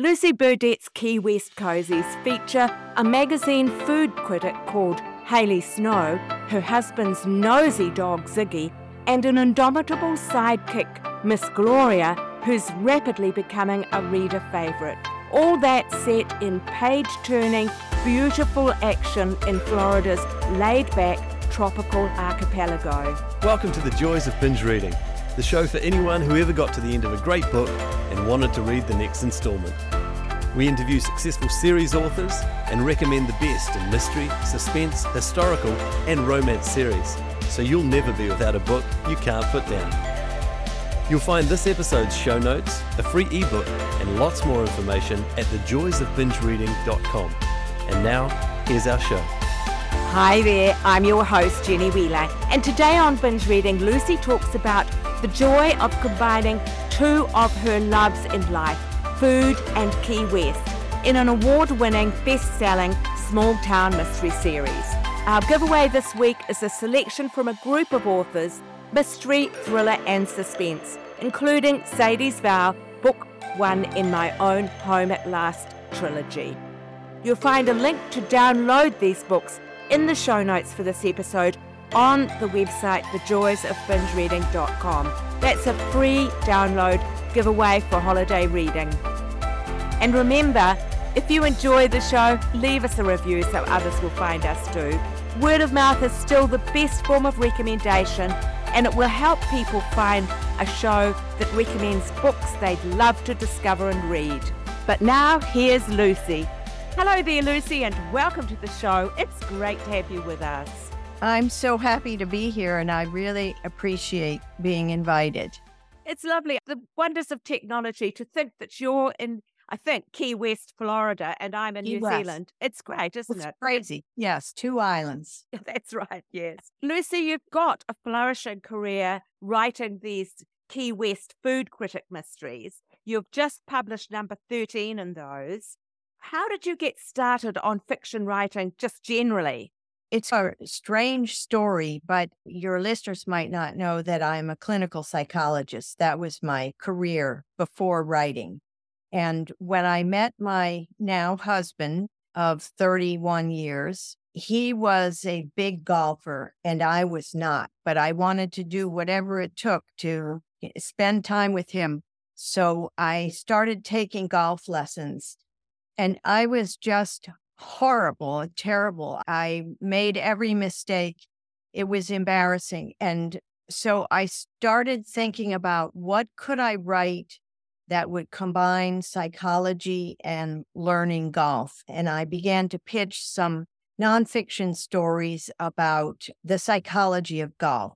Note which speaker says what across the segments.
Speaker 1: Lucy Burdette's Key West Cozies feature a magazine food critic called Hayley Snow, her husband's nosy dog Ziggy, and an indomitable sidekick, Miss Gloria, who's rapidly becoming a reader favourite. All that set in page turning, beautiful action in Florida's laid back tropical archipelago.
Speaker 2: Welcome to the Joys of Binge Reading, the show for anyone who ever got to the end of a great book and wanted to read the next instalment. We interview successful series authors and recommend the best in mystery, suspense, historical, and romance series, so you'll never be without a book you can't put down. You'll find this episode's show notes, a free ebook, and lots more information at thejoysofbingereading.com. And now, here's our show.
Speaker 1: Hi there, I'm your host, Jenny Wheeler, and today on Binge Reading, Lucy talks about the joy of combining two of her loves in life food and Key West in an award winning, best selling small town mystery series. Our giveaway this week is a selection from a group of authors mystery, thriller, and suspense, including Sadie's Vow, Book One in My Own Home at Last trilogy. You'll find a link to download these books in the show notes for this episode on the website thejoysofbingereading.com. That's a free download giveaway for holiday reading. And remember, if you enjoy the show, leave us a review so others will find us too. Word of mouth is still the best form of recommendation, and it will help people find a show that recommends books they'd love to discover and read. But now, here's Lucy. Hello there, Lucy, and welcome to the show. It's great to have you with us.
Speaker 3: I'm so happy to be here, and I really appreciate being invited.
Speaker 1: It's lovely. The wonders of technology to think that you're in, I think, Key West, Florida, and I'm in
Speaker 3: Key
Speaker 1: New
Speaker 3: West.
Speaker 1: Zealand. It's great, isn't
Speaker 3: It's
Speaker 1: it?
Speaker 3: crazy. Yes, two islands.
Speaker 1: That's right, yes. Lucy, you've got a flourishing career writing these Key West food critic mysteries. You've just published number 13 in those. How did you get started on fiction writing just generally?
Speaker 3: It's a strange story, but your listeners might not know that I'm a clinical psychologist. That was my career before writing. And when I met my now husband of 31 years, he was a big golfer and I was not, but I wanted to do whatever it took to spend time with him. So I started taking golf lessons and I was just horrible and terrible. I made every mistake. It was embarrassing. And so I started thinking about what could I write that would combine psychology and learning golf. And I began to pitch some nonfiction stories about the psychology of golf.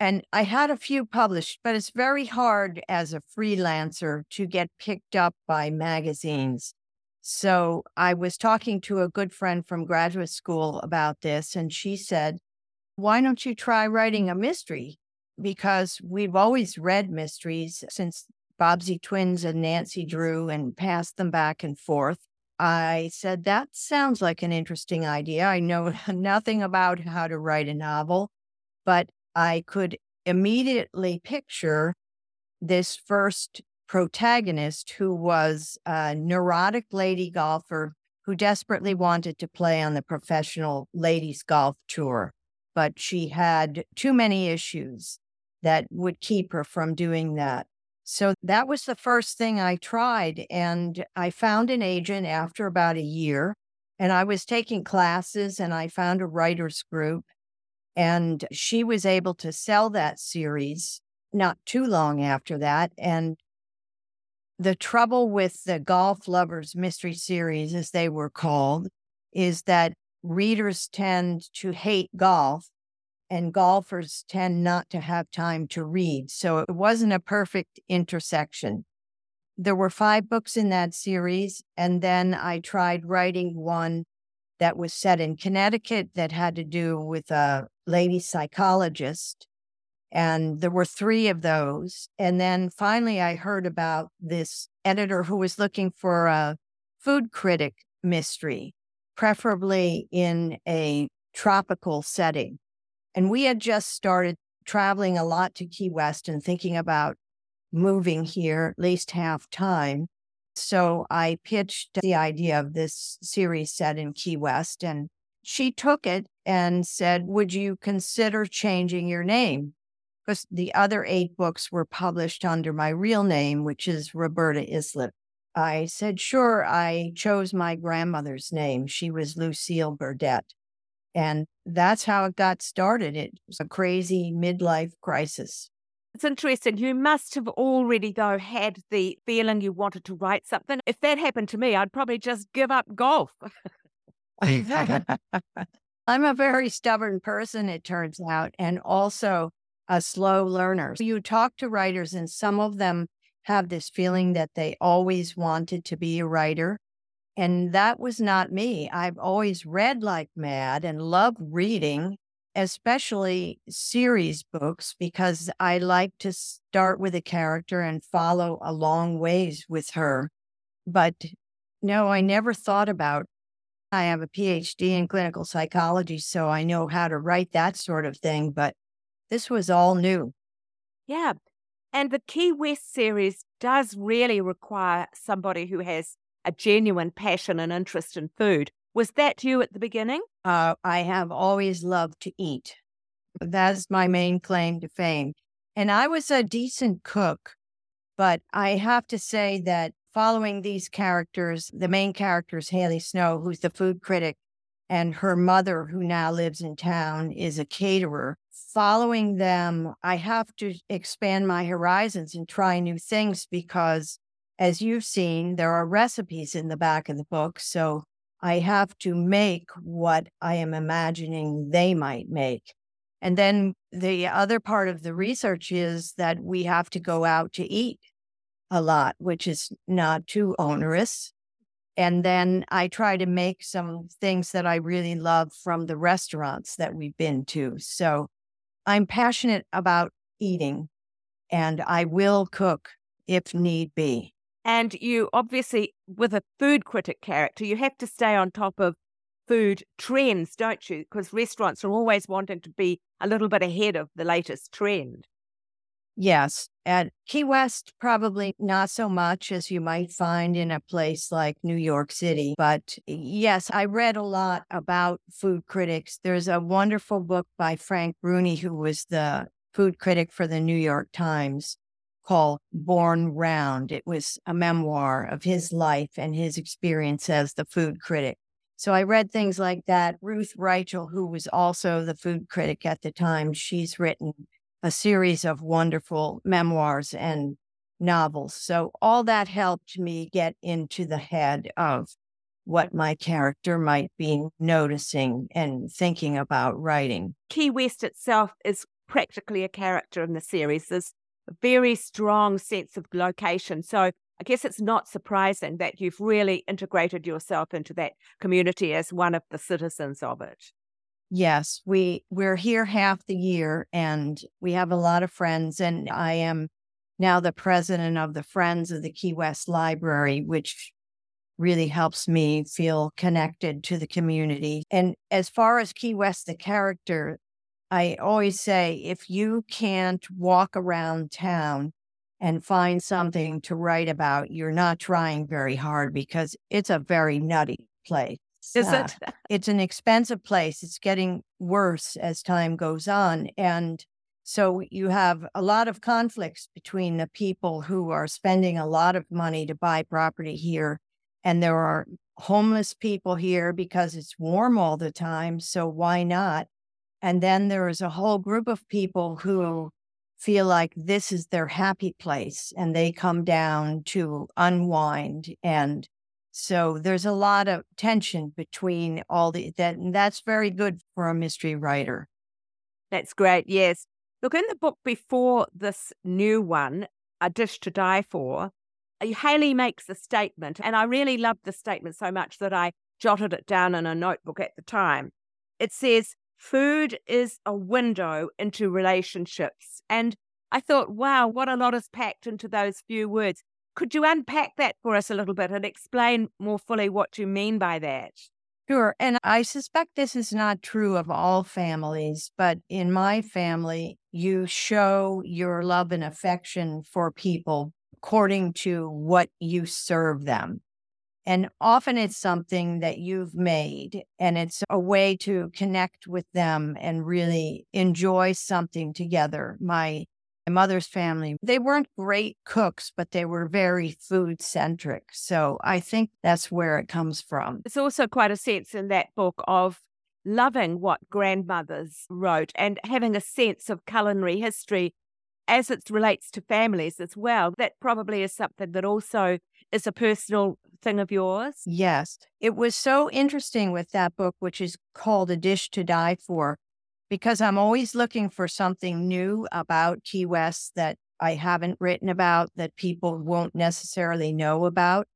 Speaker 3: And I had a few published, but it's very hard as a freelancer to get picked up by magazines. So I was talking to a good friend from graduate school about this, and she said, Why don't you try writing a mystery? Because we've always read mysteries since Bobbsey Twins and Nancy Drew and passed them back and forth. I said, That sounds like an interesting idea. I know nothing about how to write a novel, but I could immediately picture this first protagonist who was a neurotic lady golfer who desperately wanted to play on the professional ladies golf tour, but she had too many issues that would keep her from doing that. So that was the first thing I tried. And I found an agent after about a year. And I was taking classes and I found a writer's group. And she was able to sell that series not too long after that. And the trouble with the Golf Lovers Mystery Series, as they were called, is that readers tend to hate golf and golfers tend not to have time to read. So it wasn't a perfect intersection. There were five books in that series. And then I tried writing one that was set in Connecticut that had to do with a lady psychologist. And there were three of those. And then finally, I heard about this editor who was looking for a food critic mystery, preferably in a tropical setting. And we had just started traveling a lot to Key West and thinking about moving here at least half time. So I pitched the idea of this series set in Key West, and she took it and said, Would you consider changing your name? Because the other eight books were published under my real name, which is Roberta Isleib. I said, Sure. I chose my grandmother's name. She was Lucille Burdette. And that's how it got started. It was a crazy midlife crisis.
Speaker 1: It's interesting. You must have already, though, had the feeling you wanted to write something. If that happened to me, I'd probably just give up golf.
Speaker 3: I'm a very stubborn person, it turns out, and also a slow learner. You talk to writers, and some of them have this feeling that they always wanted to be a writer. And that was not me. I've always read like mad and loved reading, especially series books, because I like to start with a character and follow a long ways with her. But no, I never thought about I have a PhD in clinical psychology, so I know how to write that sort of thing, but this was all new.
Speaker 1: Yeah. And the Key West series does really require somebody who has a genuine passion and interest in food. Was that you at the beginning?
Speaker 3: Uh, I have always loved to eat. That's my main claim to fame. And I was a decent cook, but I have to say that following these characters, the main character is Hayley Snow, who's the food critic, and her mother, who now lives in town, is a caterer. Following them, I have to expand my horizons and try new things because, as you've seen, there are recipes in the back of the book. So I have to make what I am imagining they might make. And then the other part of the research is that we have to go out to eat a lot, which is not too onerous. And then I try to make some things that I really love from the restaurants that we've been to. So I'm passionate about eating and I will cook if need be.
Speaker 1: And you obviously, with a food critic character, you have to stay on top of food trends, don't you? Because restaurants are always wanting to be a little bit ahead of the latest trend.
Speaker 3: Yes. At Key West, probably not so much as you might find in a place like New York City. But yes, I read a lot about food critics. There's a wonderful book by Frank Bruni, who was the food critic for the New York Times called Born Round. It was a memoir of his life and his experience as the food critic. So I read things like that. Ruth Reichl, who was also the food critic at the time, she's written a series of wonderful memoirs and novels. So all that helped me get into the head of what my character might be noticing and thinking about writing.
Speaker 1: Key West itself is practically a character in the series. There's a very strong sense of location. So I guess it's not surprising that you've really integrated yourself into that community as one of the citizens of it.
Speaker 3: Yes, we we're here half the year and we have a lot of friends and I am now the president of the Friends of the Key West Library, which really helps me feel connected to the community. And as far as Key West the character, I always say if you can't walk around town and find something to write about, you're not trying very hard because it's a very nutty place.
Speaker 1: Is it?
Speaker 3: it's an expensive place. It's getting worse as time goes on. And so you have a lot of conflicts between the people who are spending a lot of money to buy property here. And there are homeless people here because it's warm all the time. So why not? And then there is a whole group of people who feel like this is their happy place and they come down to unwind and so there's a lot of tension between all the that and that's very good for a mystery writer.
Speaker 1: That's great. Yes. Look in the book before this new one, A Dish to Die For, uh, Hayley makes a statement, and I really loved the statement so much that I jotted it down in a notebook at the time. It says, Food is a window into relationships. And I thought, wow, what a lot is packed into those few words. Could you unpack that for us a little bit and explain more fully what you mean by that?
Speaker 3: Sure. And I suspect this is not true of all families, but in my family, you show your love and affection for people according to what you serve them. And often it's something that you've made, and it's a way to connect with them and really enjoy something together. My, my mother's family, they weren't great cooks, but they were very food centric. So I think that's where it comes from.
Speaker 1: It's also quite a sense in that book of loving what grandmothers wrote and having a sense of culinary history as it relates to families as well. That probably is something that also is a personal thing of yours.
Speaker 3: Yes. It was so interesting with that book, which is called A Dish to Die For, because I'm always looking for something new about Key West that I haven't written about, that people won't necessarily know about.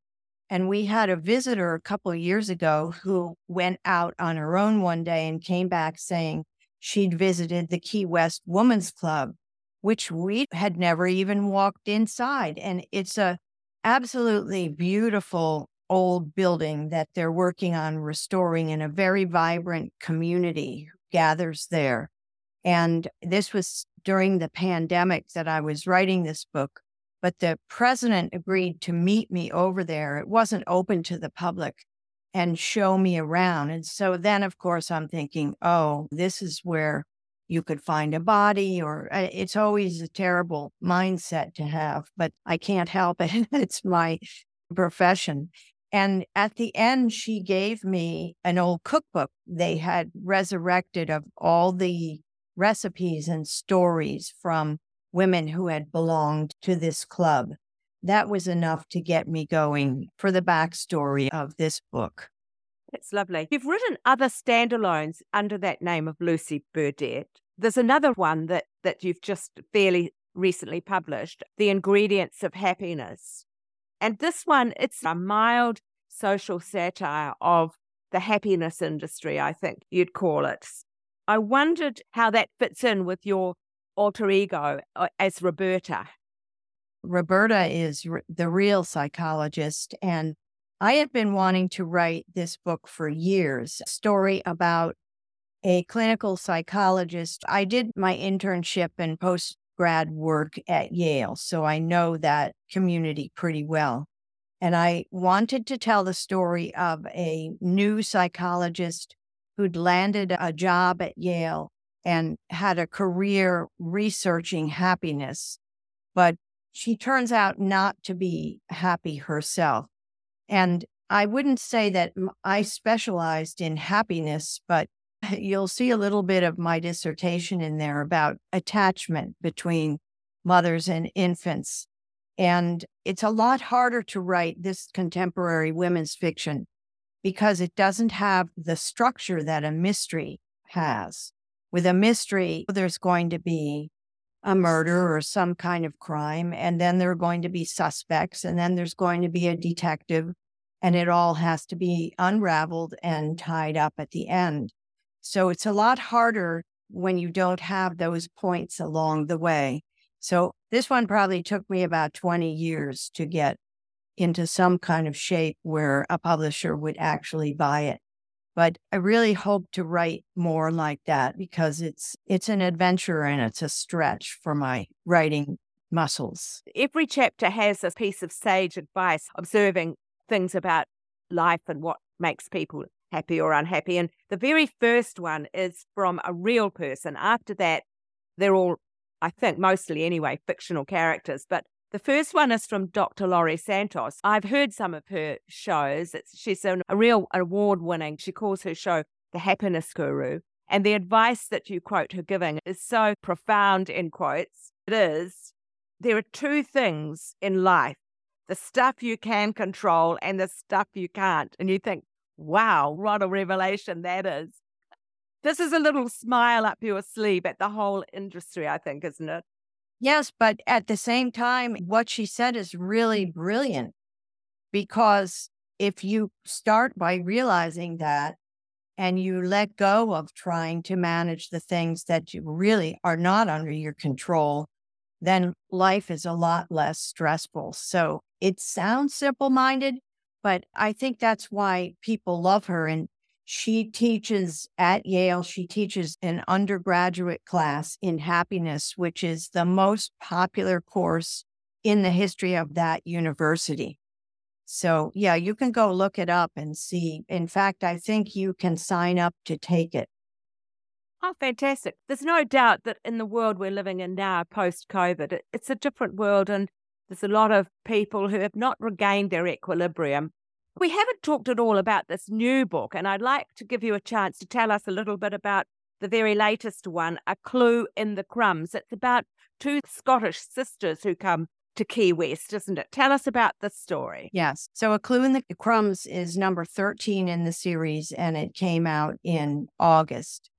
Speaker 3: And we had a visitor a couple of years ago who went out on her own one day and came back saying she'd visited the Key West Women's Club which we had never even walked inside. And it's a absolutely beautiful old building that they're working on restoring in a very vibrant community gathers there. And this was during the pandemic that I was writing this book, but the president agreed to meet me over there. It wasn't open to the public and show me around. And so then, of course, I'm thinking, oh, this is where you could find a body or it's always a terrible mindset to have but i can't help it it's my profession and at the end she gave me an old cookbook they had resurrected of all the recipes and stories from women who had belonged to this club that was enough to get me going for the backstory of this book
Speaker 1: that's lovely. You've written other standalones under that name of Lucy Burdette. There's another one that, that you've just fairly recently published, The Ingredients of Happiness. And this one, it's a mild social satire of the happiness industry, I think you'd call it. I wondered how that fits in with your alter ego uh, as Roberta.
Speaker 3: Roberta is the real psychologist, and I have been wanting to write this book for years a story about a clinical psychologist. I did my internship and post grad work at Yale, so I know that community pretty well. And I wanted to tell the story of a new psychologist who'd landed a job at Yale and had a career researching happiness, but she turns out not to be happy herself. And I wouldn't say that I specialized in happiness, but you'll see a little bit of my dissertation in there about attachment between mothers and infants. And it's a lot harder to write this contemporary women's fiction because it doesn't have the structure that a mystery has. With a mystery, there's going to be a murder or some kind of crime, and then there are going to be suspects, and then there's going to be a detective, and it all has to be unraveled and tied up at the end. So it's a lot harder when you don't have those points along the way. So this one probably took me about 20 years to get into some kind of shape where a publisher would actually buy it. But I really hope to write more like that because it's it's an adventure and it's a stretch for my writing muscles.
Speaker 1: Every chapter has a piece of sage advice observing things about life and what makes people happy or unhappy. And the very first one is from a real person. After that, they're all, I think, mostly anyway, fictional characters. But the first one is from Dr. Laurie Santos. I've heard some of her shows. It's, she's an, a real award winning, she calls her show The Happiness Guru. And the advice that you quote her giving is so profound, in quotes. It is there are two things in life the stuff you can control and the stuff you can't. And you think, Wow, what a revelation that is. This is a little smile up your sleeve at the whole industry, I think, isn't it?
Speaker 3: Yes, but at the same time, what she said is really mm. brilliant because if you start by realizing that and you let go of trying to manage the things that you really are not under your control, then life is a lot less stressful. So it sounds simple minded, but I think that's why people love her. And she teaches at Yale, she teaches an undergraduate class in happiness, which is the most popular course in the history of that university. So, yeah, you can go look it up and see. In fact, I think you can sign up to take it.
Speaker 1: Oh, fantastic. There's no doubt that in the world we're living in now, post COVID, it's a different world and there's a lot of people who have not regained their equilibrium. We haven't talked at all about this new book, and I'd like to give you a chance to tell us a little bit about the very latest one, A Clue in the Crumbs. It's about two Scottish sisters who come to Key West, isn't it? Tell us about the story.
Speaker 3: Yes. So, A Clue in the Crumbs is number 13 in the series, and it came out in August.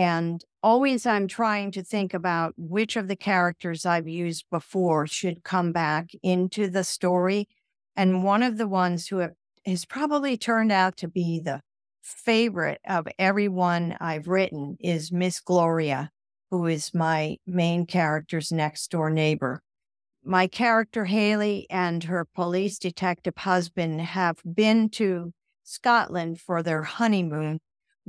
Speaker 3: And always I'm trying to think about which of the characters I've used before should come back into the story. And one of the ones who has probably turned out to be the favorite of everyone I've written is Miss Gloria, who is my main character's next door neighbor. My character Hayley and her police detective husband have been to Scotland for their honeymoon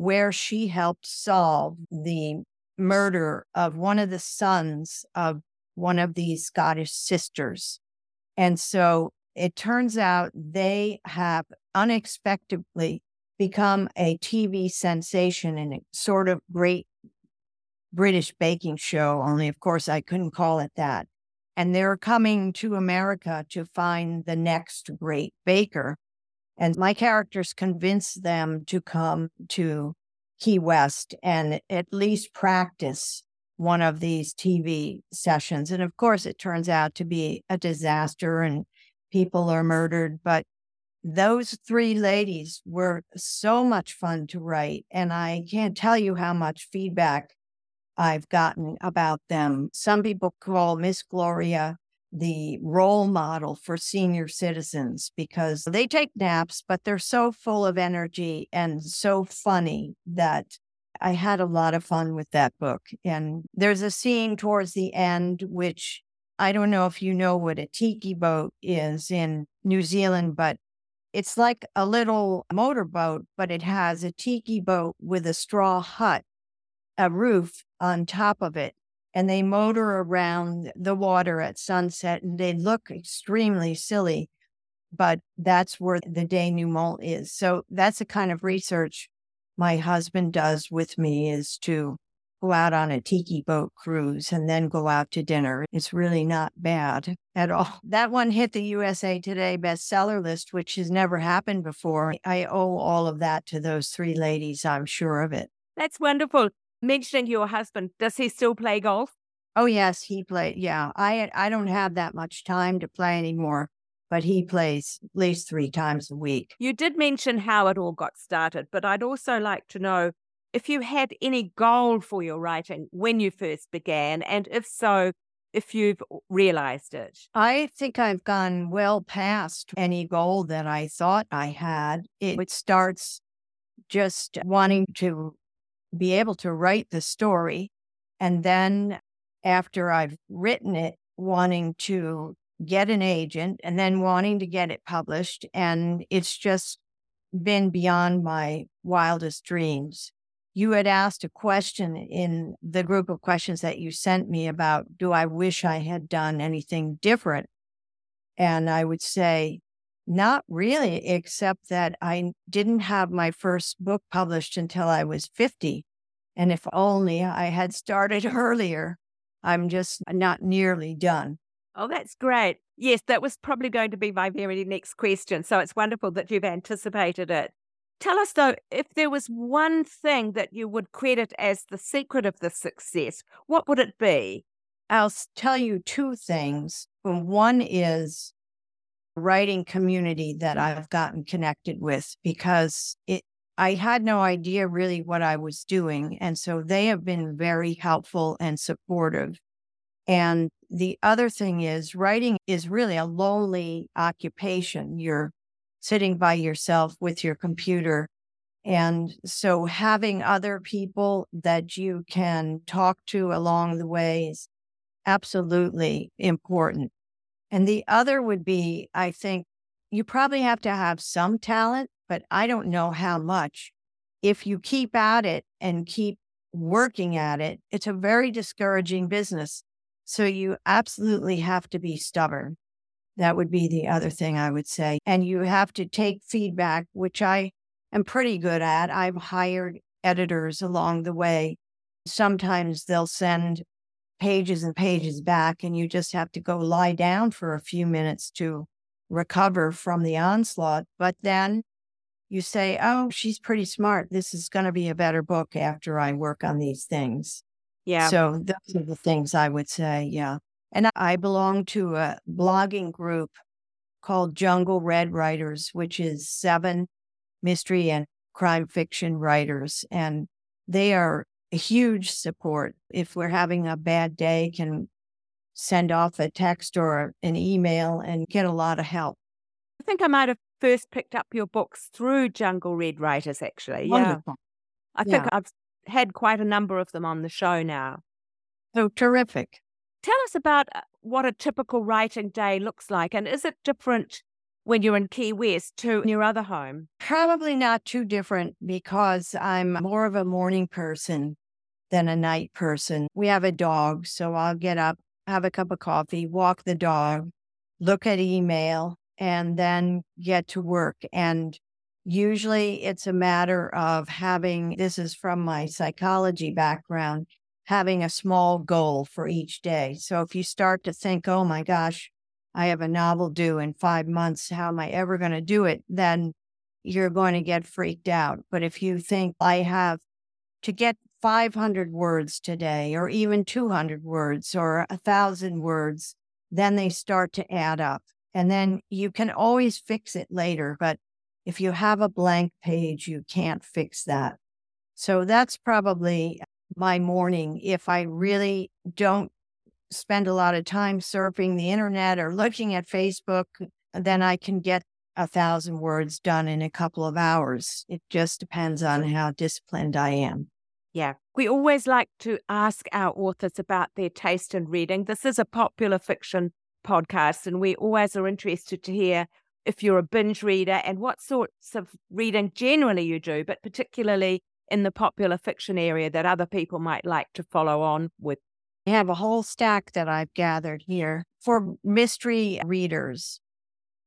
Speaker 3: where she helped solve the murder of one of the sons of one of these Scottish sisters. And so it turns out they have unexpectedly become a TV sensation and a sort of great British baking show, only of course I couldn't call it that. And they're coming to America to find the next great baker. And my characters convince them to come to Key West and at least practice one of these TV sessions. And of course, it turns out to be a disaster and people are murdered. But those three ladies were so much fun to write. And I can't tell you how much feedback I've gotten about them. Some people call Miss Gloria the role model for senior citizens because they take naps, but they're so full of energy and so funny that I had a lot of fun with that book. And there's a scene towards the end, which I don't know if you know what a tiki boat is in New Zealand, but it's like a little motorboat, but it has a tiki boat with a straw hut, a roof on top of it and they motor around the water at sunset and they look extremely silly but that's where the denouement is. So that's the kind of research my husband does with me is to go out on a tiki boat cruise and then go out to dinner. It's really not bad at all. That one hit the usa today bestseller list which has never happened before. I owe all of that to those three ladies i'm sure of it.
Speaker 1: That's wonderful mentioning your husband, does he still play golf?
Speaker 3: Oh yes, he played. Yeah, I I don't have that much time to play anymore, but he plays at least three times a week.
Speaker 1: You did mention how it all got started, but I'd also like to know if you had any goal for your writing when you first began, and if so, if you've realized it.
Speaker 3: I think I've gone well past any goal that I thought I had. It, it starts just wanting to be able to write the story. And then after I've written it, wanting to get an agent and then wanting to get it published. And it's just been beyond my wildest dreams. You had asked a question in the group of questions that you sent me about do I wish I had done anything different? And I would say, not really, except that I didn't have my first book published until I was 50. And if only I had started earlier, I'm just not nearly done.
Speaker 1: Oh, that's great. Yes, that was probably going to be my very next question. So it's wonderful that you've anticipated it. Tell us, though, if there was one thing that you would credit as the secret of the success, what would it be?
Speaker 3: I'll tell you two things. One is writing community that I've gotten connected with because it I had no idea really what I was doing. And so they have been very helpful and supportive. And the other thing is, writing is really a lonely occupation. You're sitting by yourself with your computer. And so having other people that you can talk to along the way is absolutely important. And the other would be, I think, you probably have to have some talent but I don't know how much. If you keep at it and keep working at it, it's a very discouraging business. So you absolutely have to be stubborn. That would be the other thing I would say. And you have to take feedback, which I am pretty good at. I've hired editors along the way. Sometimes they'll send pages and pages back, and you just have to go lie down for a few minutes to recover from the onslaught. But then you say, oh, she's pretty smart. This is going to be a better book after I work on these things.
Speaker 1: Yeah.
Speaker 3: So those are the things I would say. Yeah. And I belong to a blogging group called Jungle Red Writers, which is seven mystery and crime fiction writers. And they are a huge support. If we're having a bad day, can send off a text or an email and get a lot of help.
Speaker 1: I think I might have first picked up your books through Jungle Red Writers, actually.
Speaker 3: Wonderful.
Speaker 1: Yeah. I think yeah. I've had quite a number of them on the show now.
Speaker 3: So terrific.
Speaker 1: Tell us about uh, what a typical writing day looks like, and is it different when you're in Key West to your other home?
Speaker 3: Probably not too different because I'm more of a morning person than a night person. We have a dog, so I'll get up, have a cup of coffee, walk the dog, look at email, and then get to work. And usually it's a matter of having this is from my psychology background having a small goal for each day. So if you start to think, oh my gosh, I have a novel due in five months, how am I ever going to do it? Then you're going to get freaked out. But if you think, I have to get 500 words today, or even 200 words, or a thousand words, then they start to add up. And then you can always fix it later. But if you have a blank page, you can't fix that. So that's probably my morning if I really don't spend a lot of time surfing the internet or looking at Facebook, then I can get a thousand words done in a couple of hours. It just depends on how disciplined I am.
Speaker 1: Yeah. We always like to ask our authors about their taste in reading. This is a popular fiction podcast, and we always are interested to hear if you're a binge reader and what sorts of reading generally you do, but particularly in the popular fiction area that other people might like to follow on with?
Speaker 3: I have a whole stack that I've gathered here for mystery readers.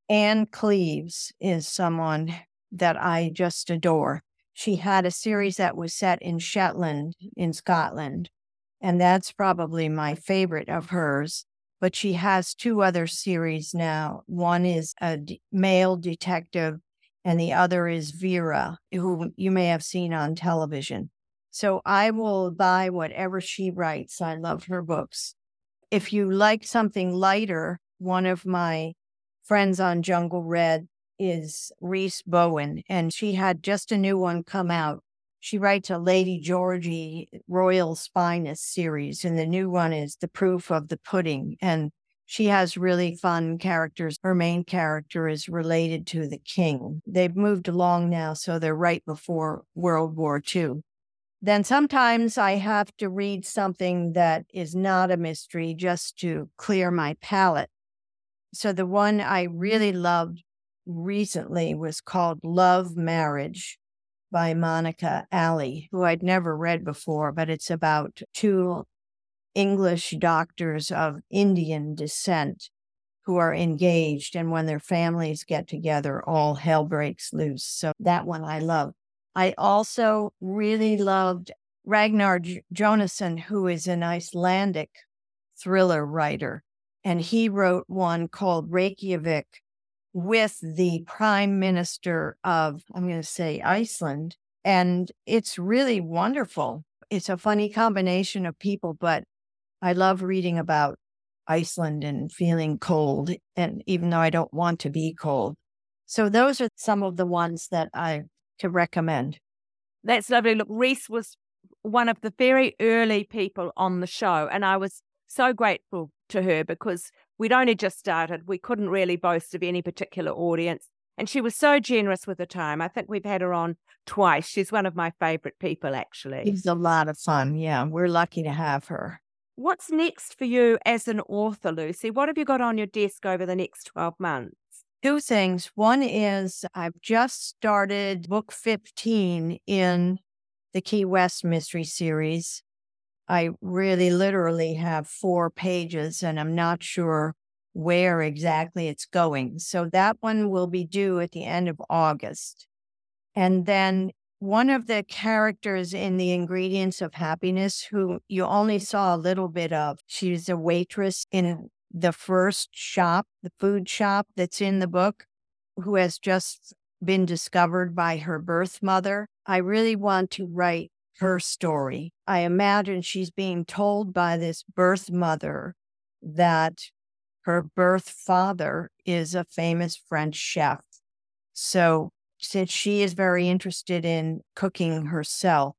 Speaker 3: Ann Cleeves is someone that I just adore. She had a series that was set in Shetland, in Scotland, and that's probably my favorite of hers. But she has two other series now. One is a d- male detective and the other is Vera, who you may have seen on television. So I will buy whatever she writes. I love her books. If you like something lighter, one of my friends on Jungle Red is Rhys Bowen, and she had just a new one come out. She writes a Lady Georgie Royal Spyness series, and the new one is The Proof of the Pudding. And she has really fun characters. Her main character is related to the king. They've moved along now, so they're right before World War II. Then sometimes I have to read something that is not a mystery just to clear my palate. So the one I really loved recently was called Love Marriage by Monica Ali, who I'd never read before, but it's about two English doctors of Indian descent who are engaged. And when their families get together, all hell breaks loose. So that one I love. I also really loved Ragnar J- Jonasson, who is an Icelandic thriller writer. And he wrote one called Reykjavik with the prime minister of, I'm going to say Iceland. And it's really wonderful. It's a funny combination of people, but I love reading about Iceland and feeling cold, and even though I don't want to be cold. So those are some of the ones that I could recommend.
Speaker 1: That's lovely. Look, Rhys was one of the very early people on the show, and I was so grateful to her because we'd only just started. We couldn't really boast of any particular audience. And she was so generous with the time. I think we've had her on twice. She's one of my favorite people, actually.
Speaker 3: She's a lot of fun. Yeah, we're lucky to have her.
Speaker 1: What's next for you as an author, Lucy? What have you got on your desk over the next 12 months?
Speaker 3: Two things. One is I've just started book 15 in the Key West Mystery Series. I really literally have four pages, and I'm not sure where exactly it's going. So that one will be due at the end of August. And then one of the characters in the ingredients of happiness who you only saw a little bit of she's a waitress in the first shop the food shop that's in the book who has just been discovered by her birth mother i really want to write her story i imagine she's being told by this birth mother that her birth father is a famous french chef so since she is very interested in cooking herself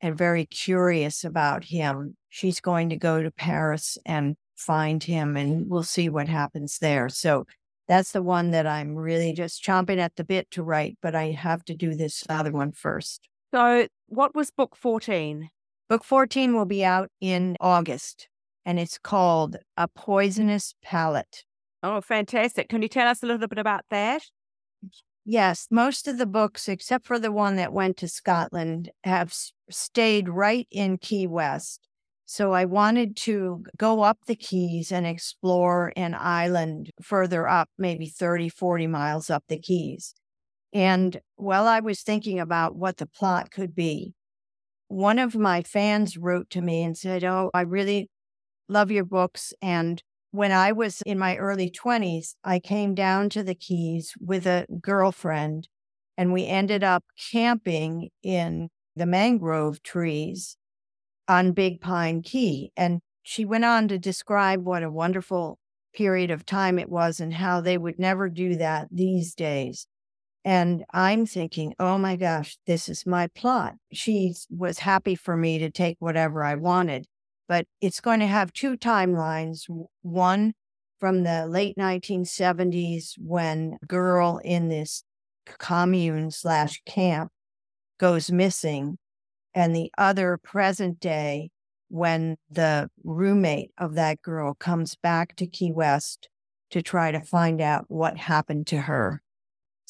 Speaker 3: and very curious about him, she's going to go to Paris and find him, and we'll see what happens there. So that's the one that I'm really just chomping at the bit to write, but I have to do this other one first.
Speaker 1: So, what was book 14?
Speaker 3: Book 14 will be out in August, and it's called A Poisonous Palate.
Speaker 1: Oh, fantastic. Can you tell us a little bit about that?
Speaker 3: Yes, most of the books, except for the one that went to Scotland, have stayed right in Key West. So I wanted to go up the Keys and explore an island further up, maybe 30, 40 miles up the Keys. And while I was thinking about what the plot could be, one of my fans wrote to me and said, Oh, I really love your books. And when I was in my early 20s, I came down to the Keys with a girlfriend, and we ended up camping in the mangrove trees on Big Pine Key. And she went on to describe what a wonderful period of time it was and how they would never do that these days. And I'm thinking, oh my gosh, this is my plot. She was happy for me to take whatever I wanted but it's going to have two timelines. One from the late 1970s when a girl in this commune slash camp goes missing, and the other present day when the roommate of that girl comes back to Key West to try to find out what happened to her.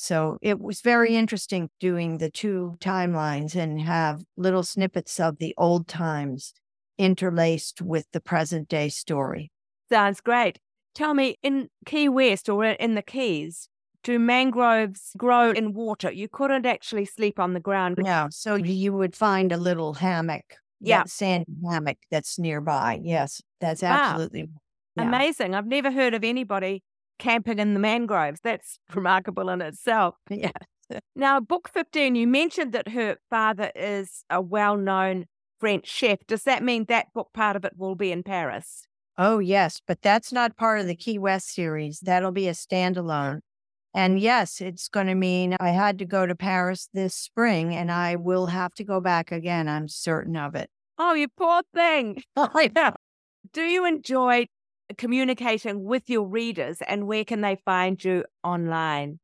Speaker 3: So it was very interesting doing the two timelines and have little snippets of the old times interlaced with the present day story.
Speaker 1: Sounds great. Tell me, in Key West or in the Keys, do mangroves grow in water? You couldn't actually sleep on the ground.
Speaker 3: No. So you would find a little hammock,
Speaker 1: yeah,
Speaker 3: sandy hammock that's nearby. Yes, that's absolutely
Speaker 1: wow. yeah. amazing. I've never heard of anybody camping in the mangroves. That's remarkable in itself.
Speaker 3: Yeah.
Speaker 1: Now, book 15, you mentioned that her father is a well known French chef. Does that mean that book part of it will be in Paris?
Speaker 3: Oh, yes, but that's not part of the Key West series. That'll be a standalone. And yes, it's going to mean I had to go to Paris this spring and I will have to go back again. I'm certain of it.
Speaker 1: Oh, you poor thing. I know. Do you enjoy communicating with your readers and where can they find you online?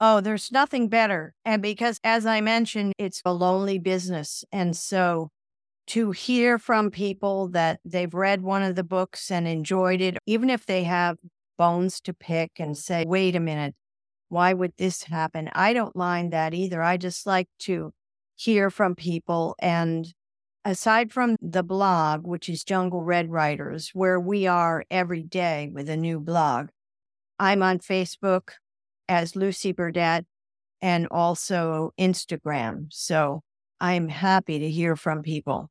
Speaker 3: Oh, there's nothing better. And because, as I mentioned, it's a lonely business. And so to hear from people that they've read one of the books and enjoyed it, even if they have bones to pick and say, wait a minute, why would this happen? I don't mind that either. I just like to hear from people. And aside from the blog, which is Jungle Red Writers, where we are every day with a new blog, I'm on Facebook as Lucy Burdette and also Instagram. So I'm happy to hear from people.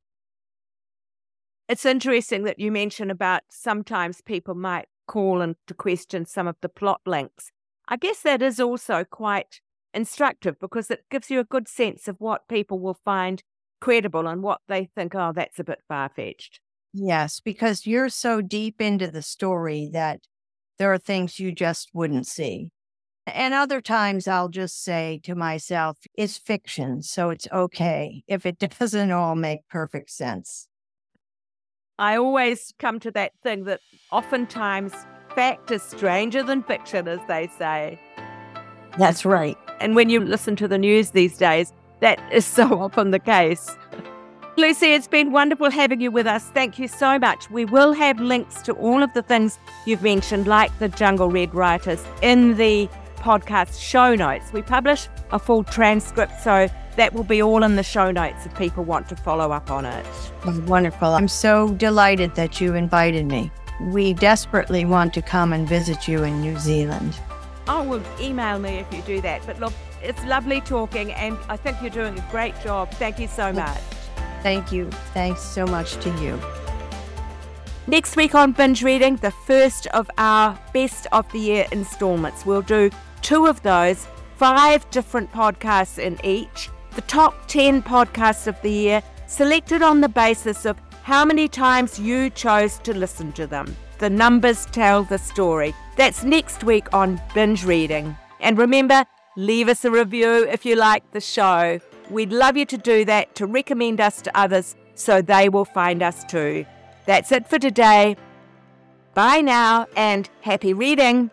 Speaker 1: It's interesting that you mention about sometimes people might call and to question some of the plot links. I guess that is also quite instructive because it gives you a good sense of what people will find credible and what they think, oh, that's a bit far fetched.
Speaker 3: Yes, because you're so deep into the story that there are things you just wouldn't see. And other times I'll just say to myself, it's fiction, so it's okay if it doesn't all make perfect sense.
Speaker 1: I always come to that thing that oftentimes fact is stranger than fiction, as they say.
Speaker 3: That's right.
Speaker 1: And when you listen to the news these days, that is so often the case. Lucy, it's been wonderful having you with us. Thank you so much. We will have links to all of the things you've mentioned, like the Jungle Red Writers, in the podcast show notes. We publish a full transcript, so that will be all in the show notes if people want to follow up on it.
Speaker 3: Wonderful. I'm so delighted that you invited me. we desperately want to come and visit you in New Zealand.
Speaker 1: Oh, I will email me if you do that. But look, it's lovely talking, and I think you're doing a great job. Thank you so much.
Speaker 3: Thank you. Thanks so much to you.
Speaker 1: Next week on Binge Reading, the first of our Best of the Year installments. We'll do two of those, five different podcasts in each, the top 10 podcasts of the year, selected on the basis of how many times you chose to listen to them. The numbers tell the story. That's next week on Binge Reading. And remember, leave us a review if you like the show. We'd love you to do that to recommend us to others so they will find us too. That's it for today. Bye now and happy reading.